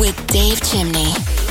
With Dave Chimney.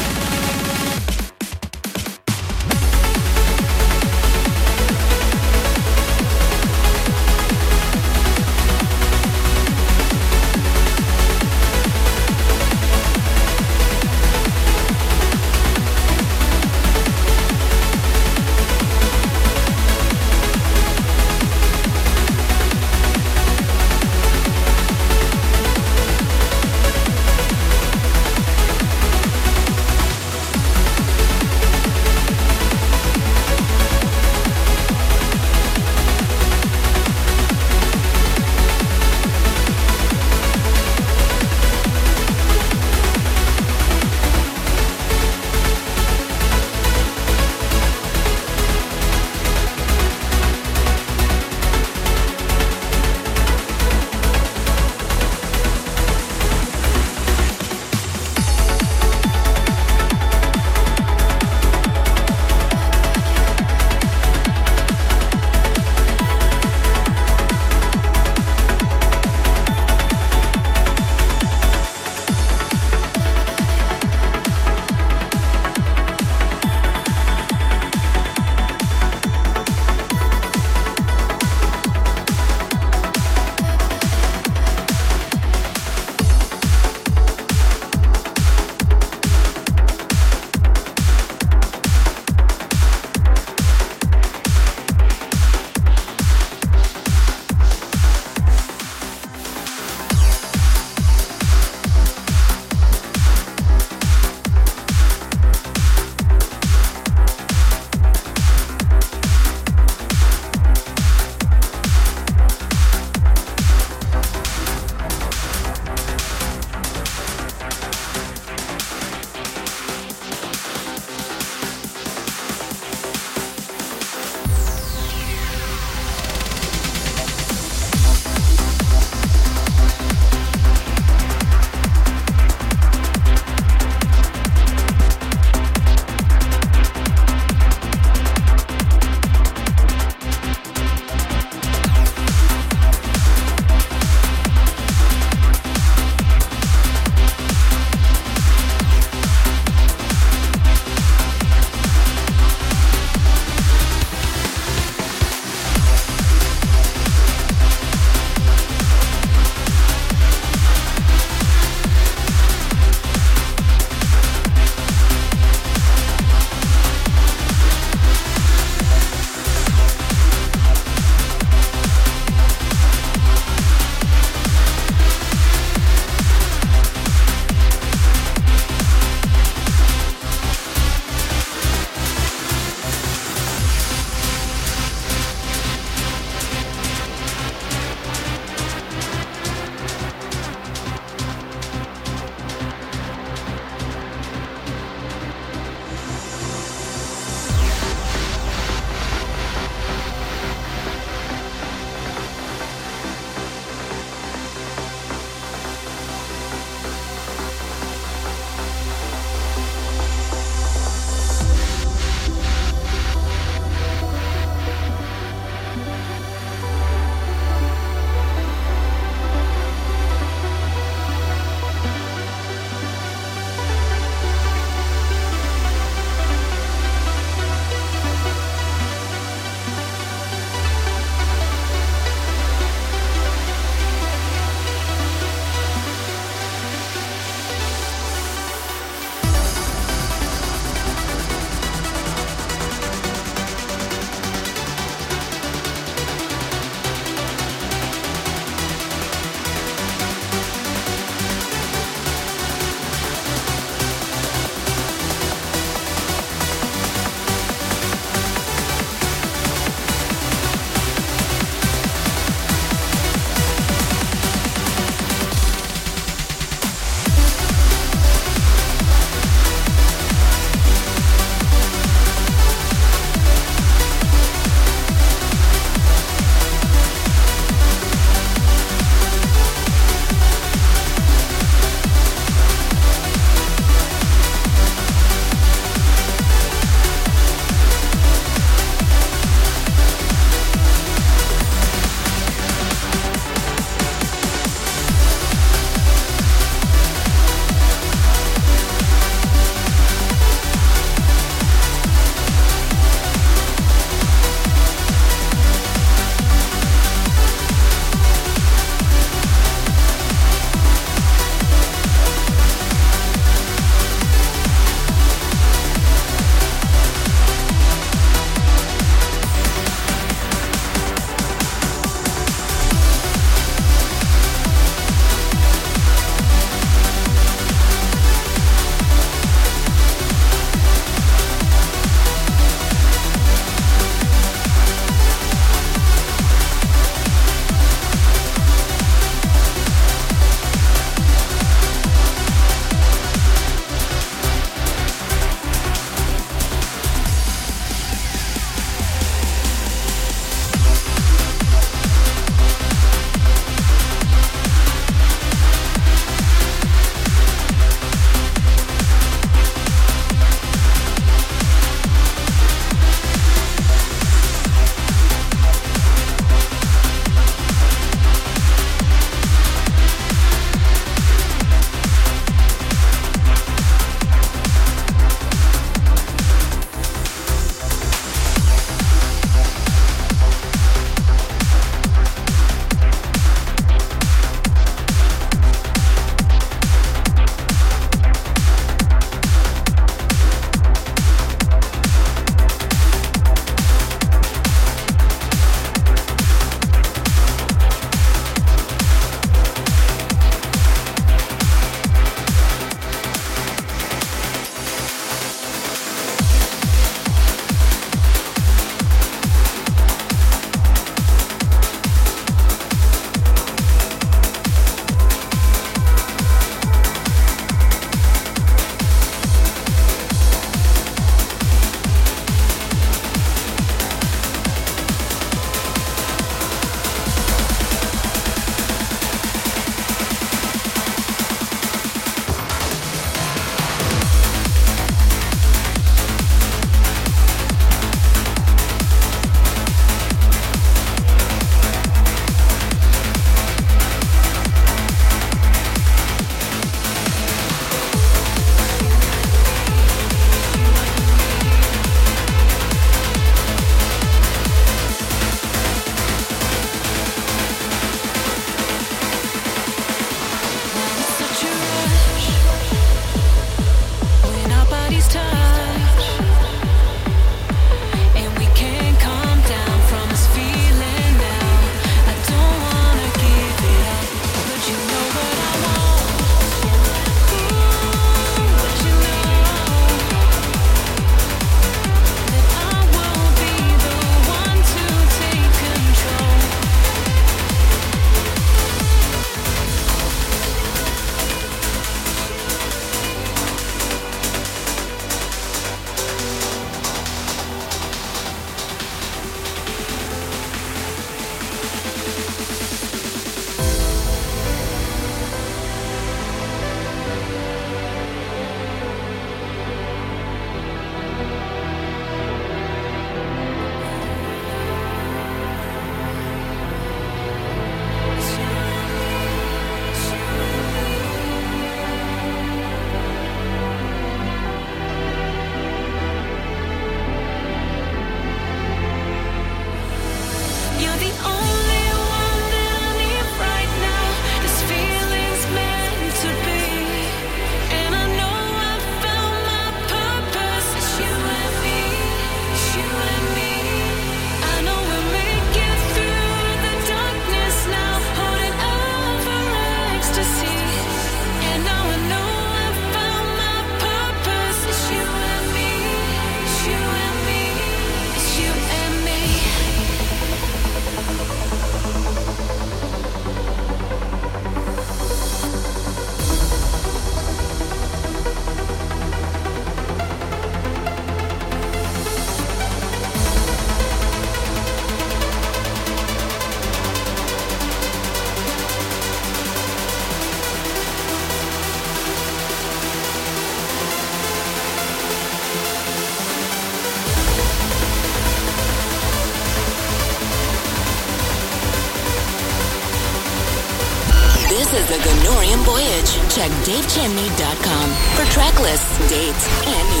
Check davechimney.com for track lists, dates, and news.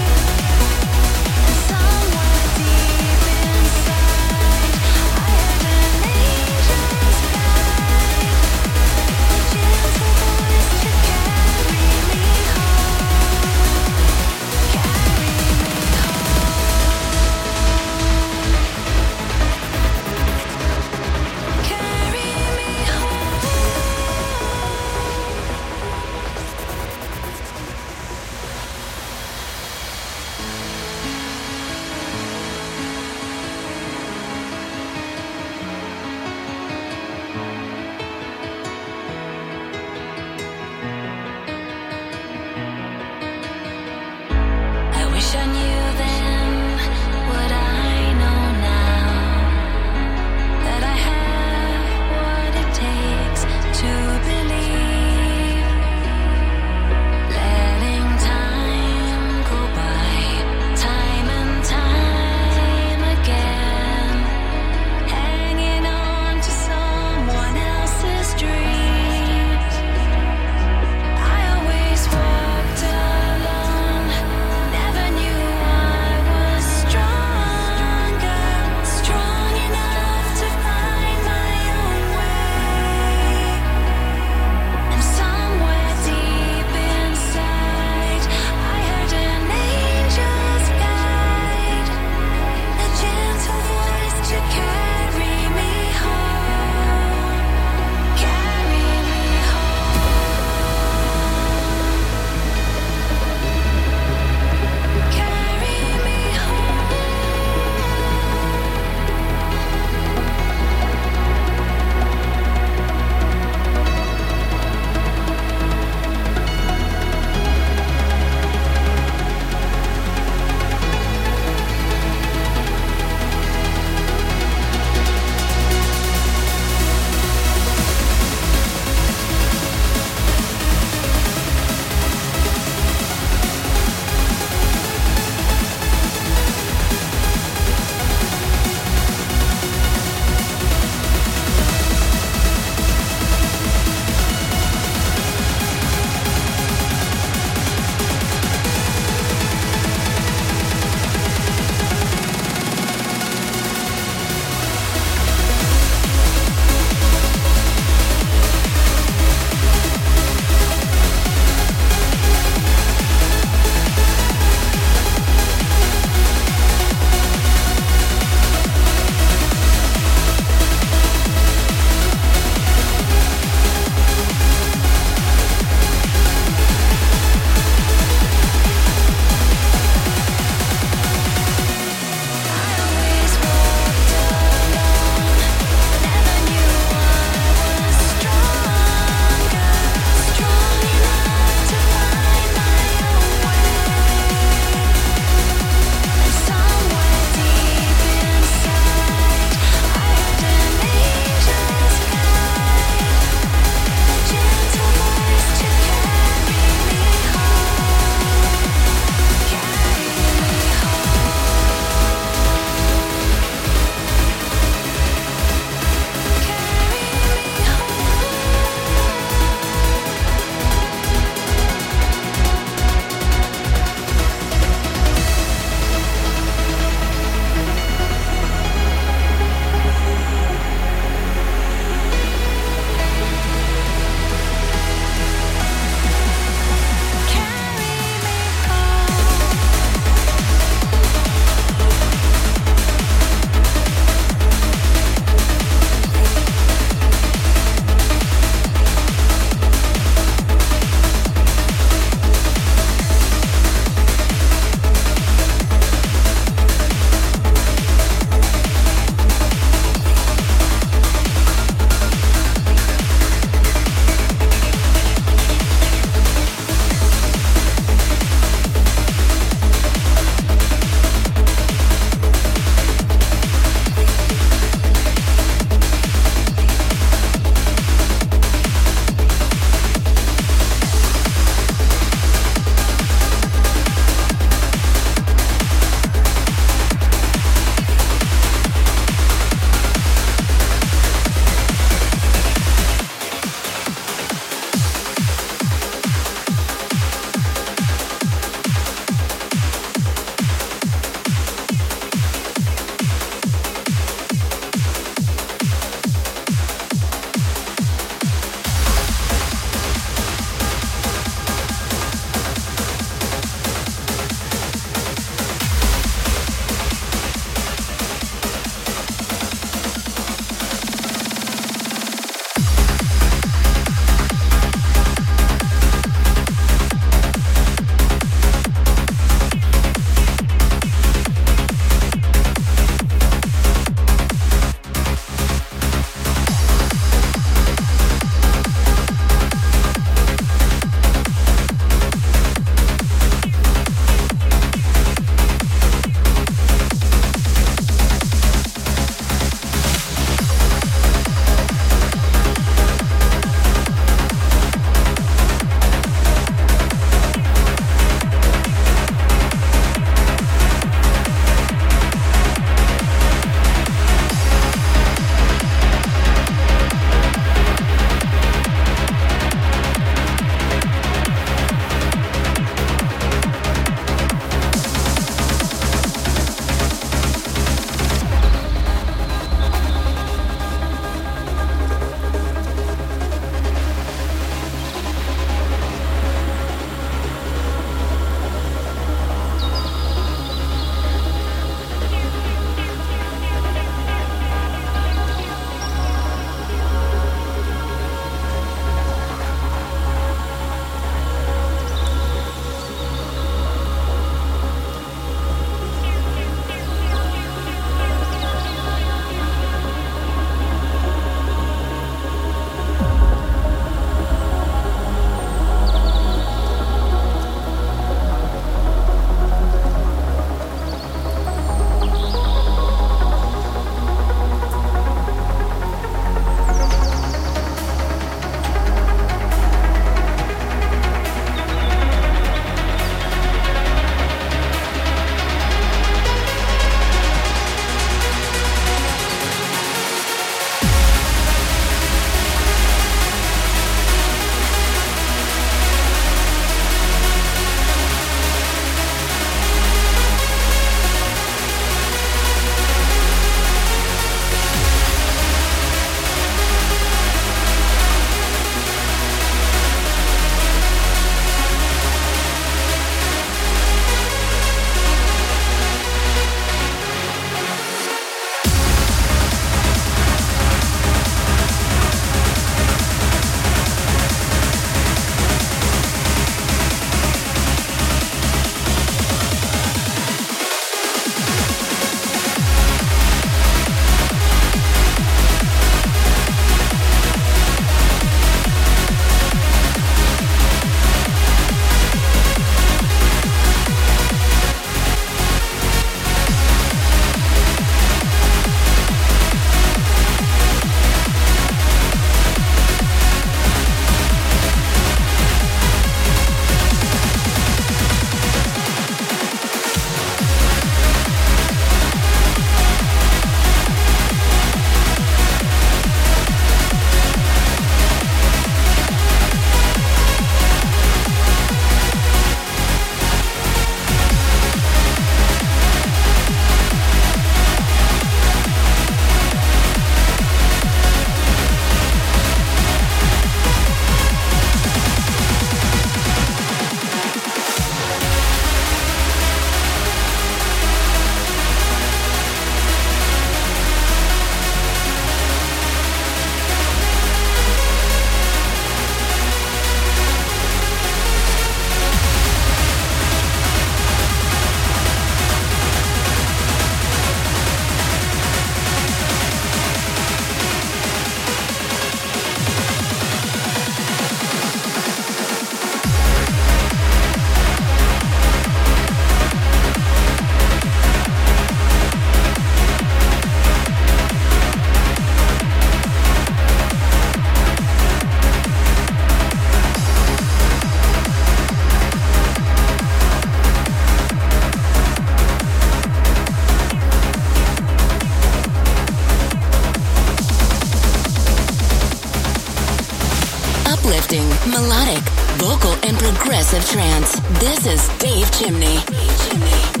Melodic, vocal, and progressive trance. This is Dave Chimney. Ganorian Voyage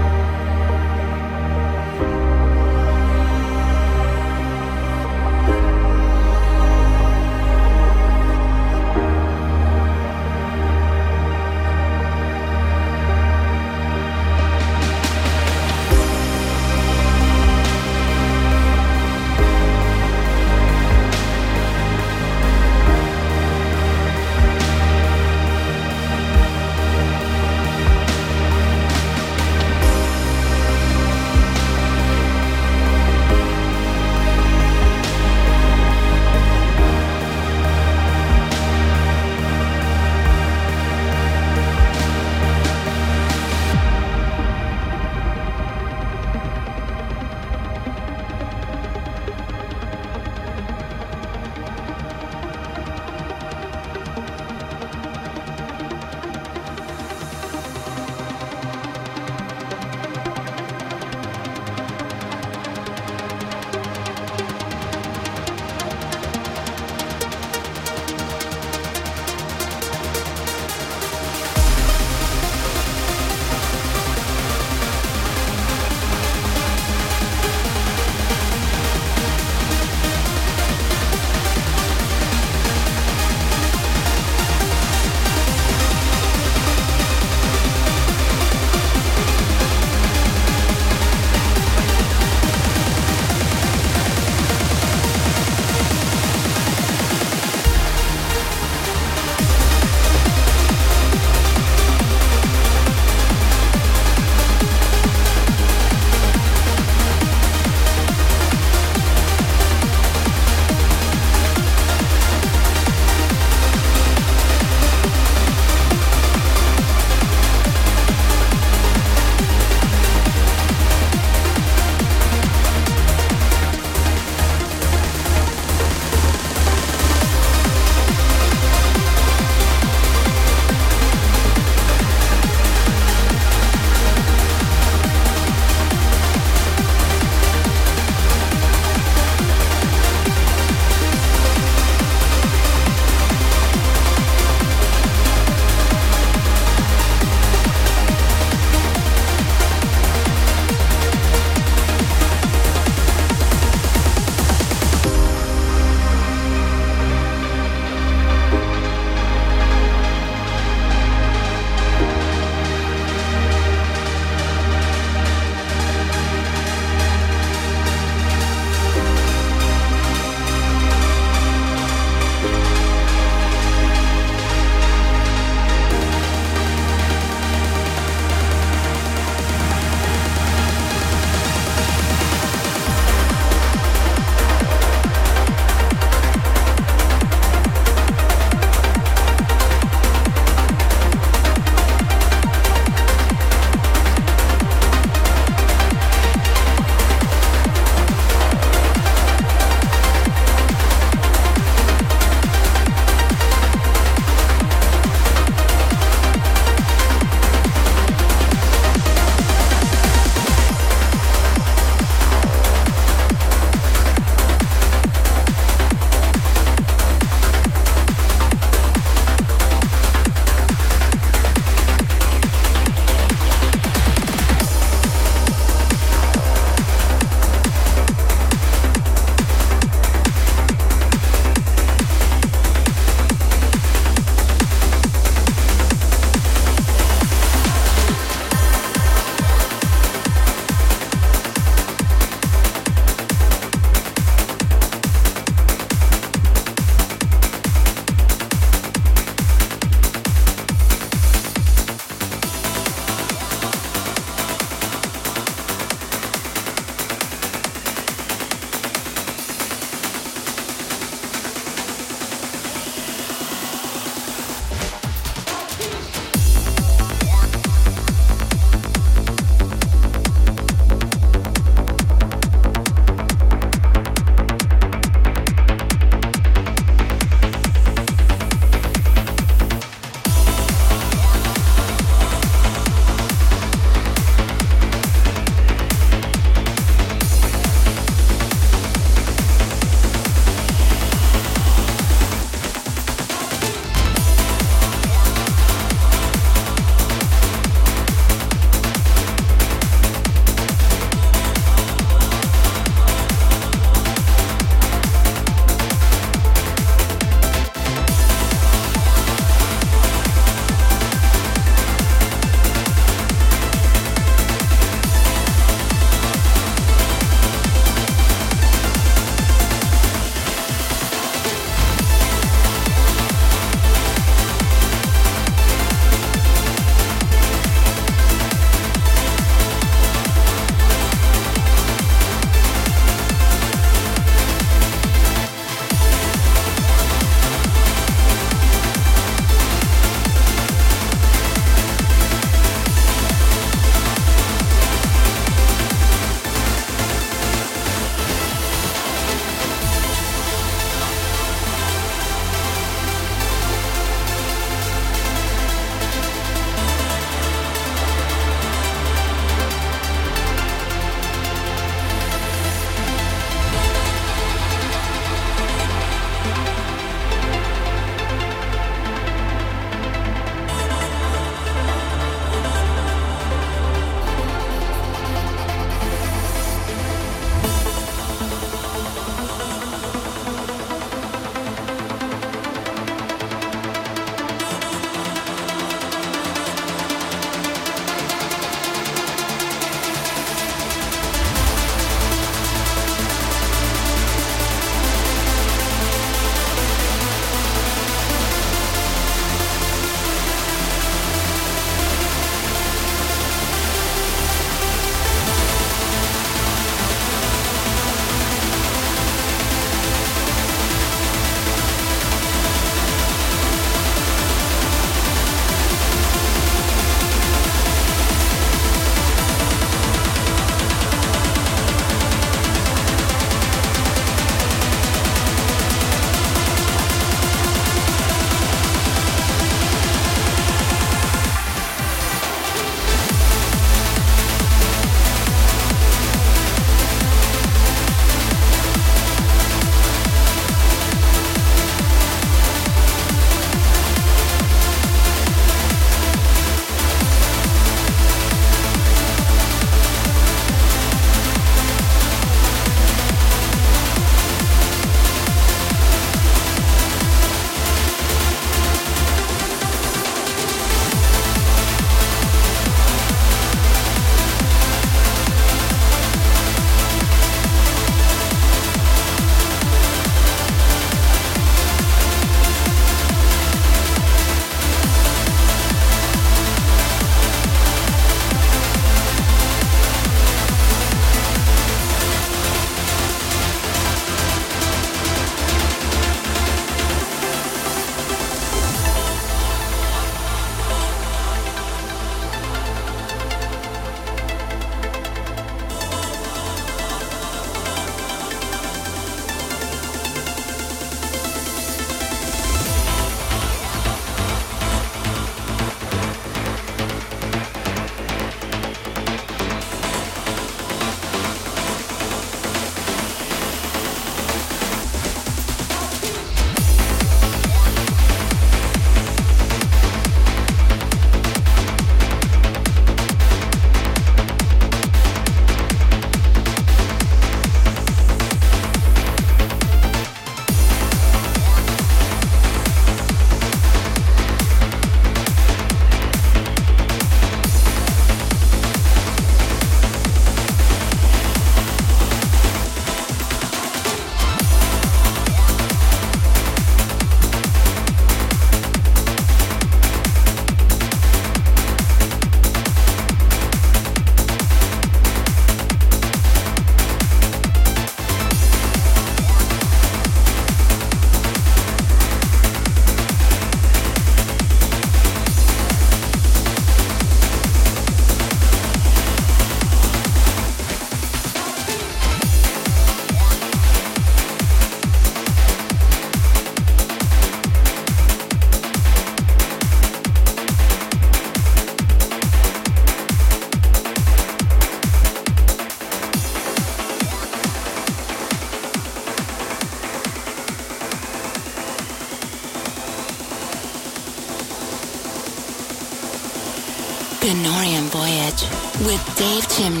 Dave Chimney.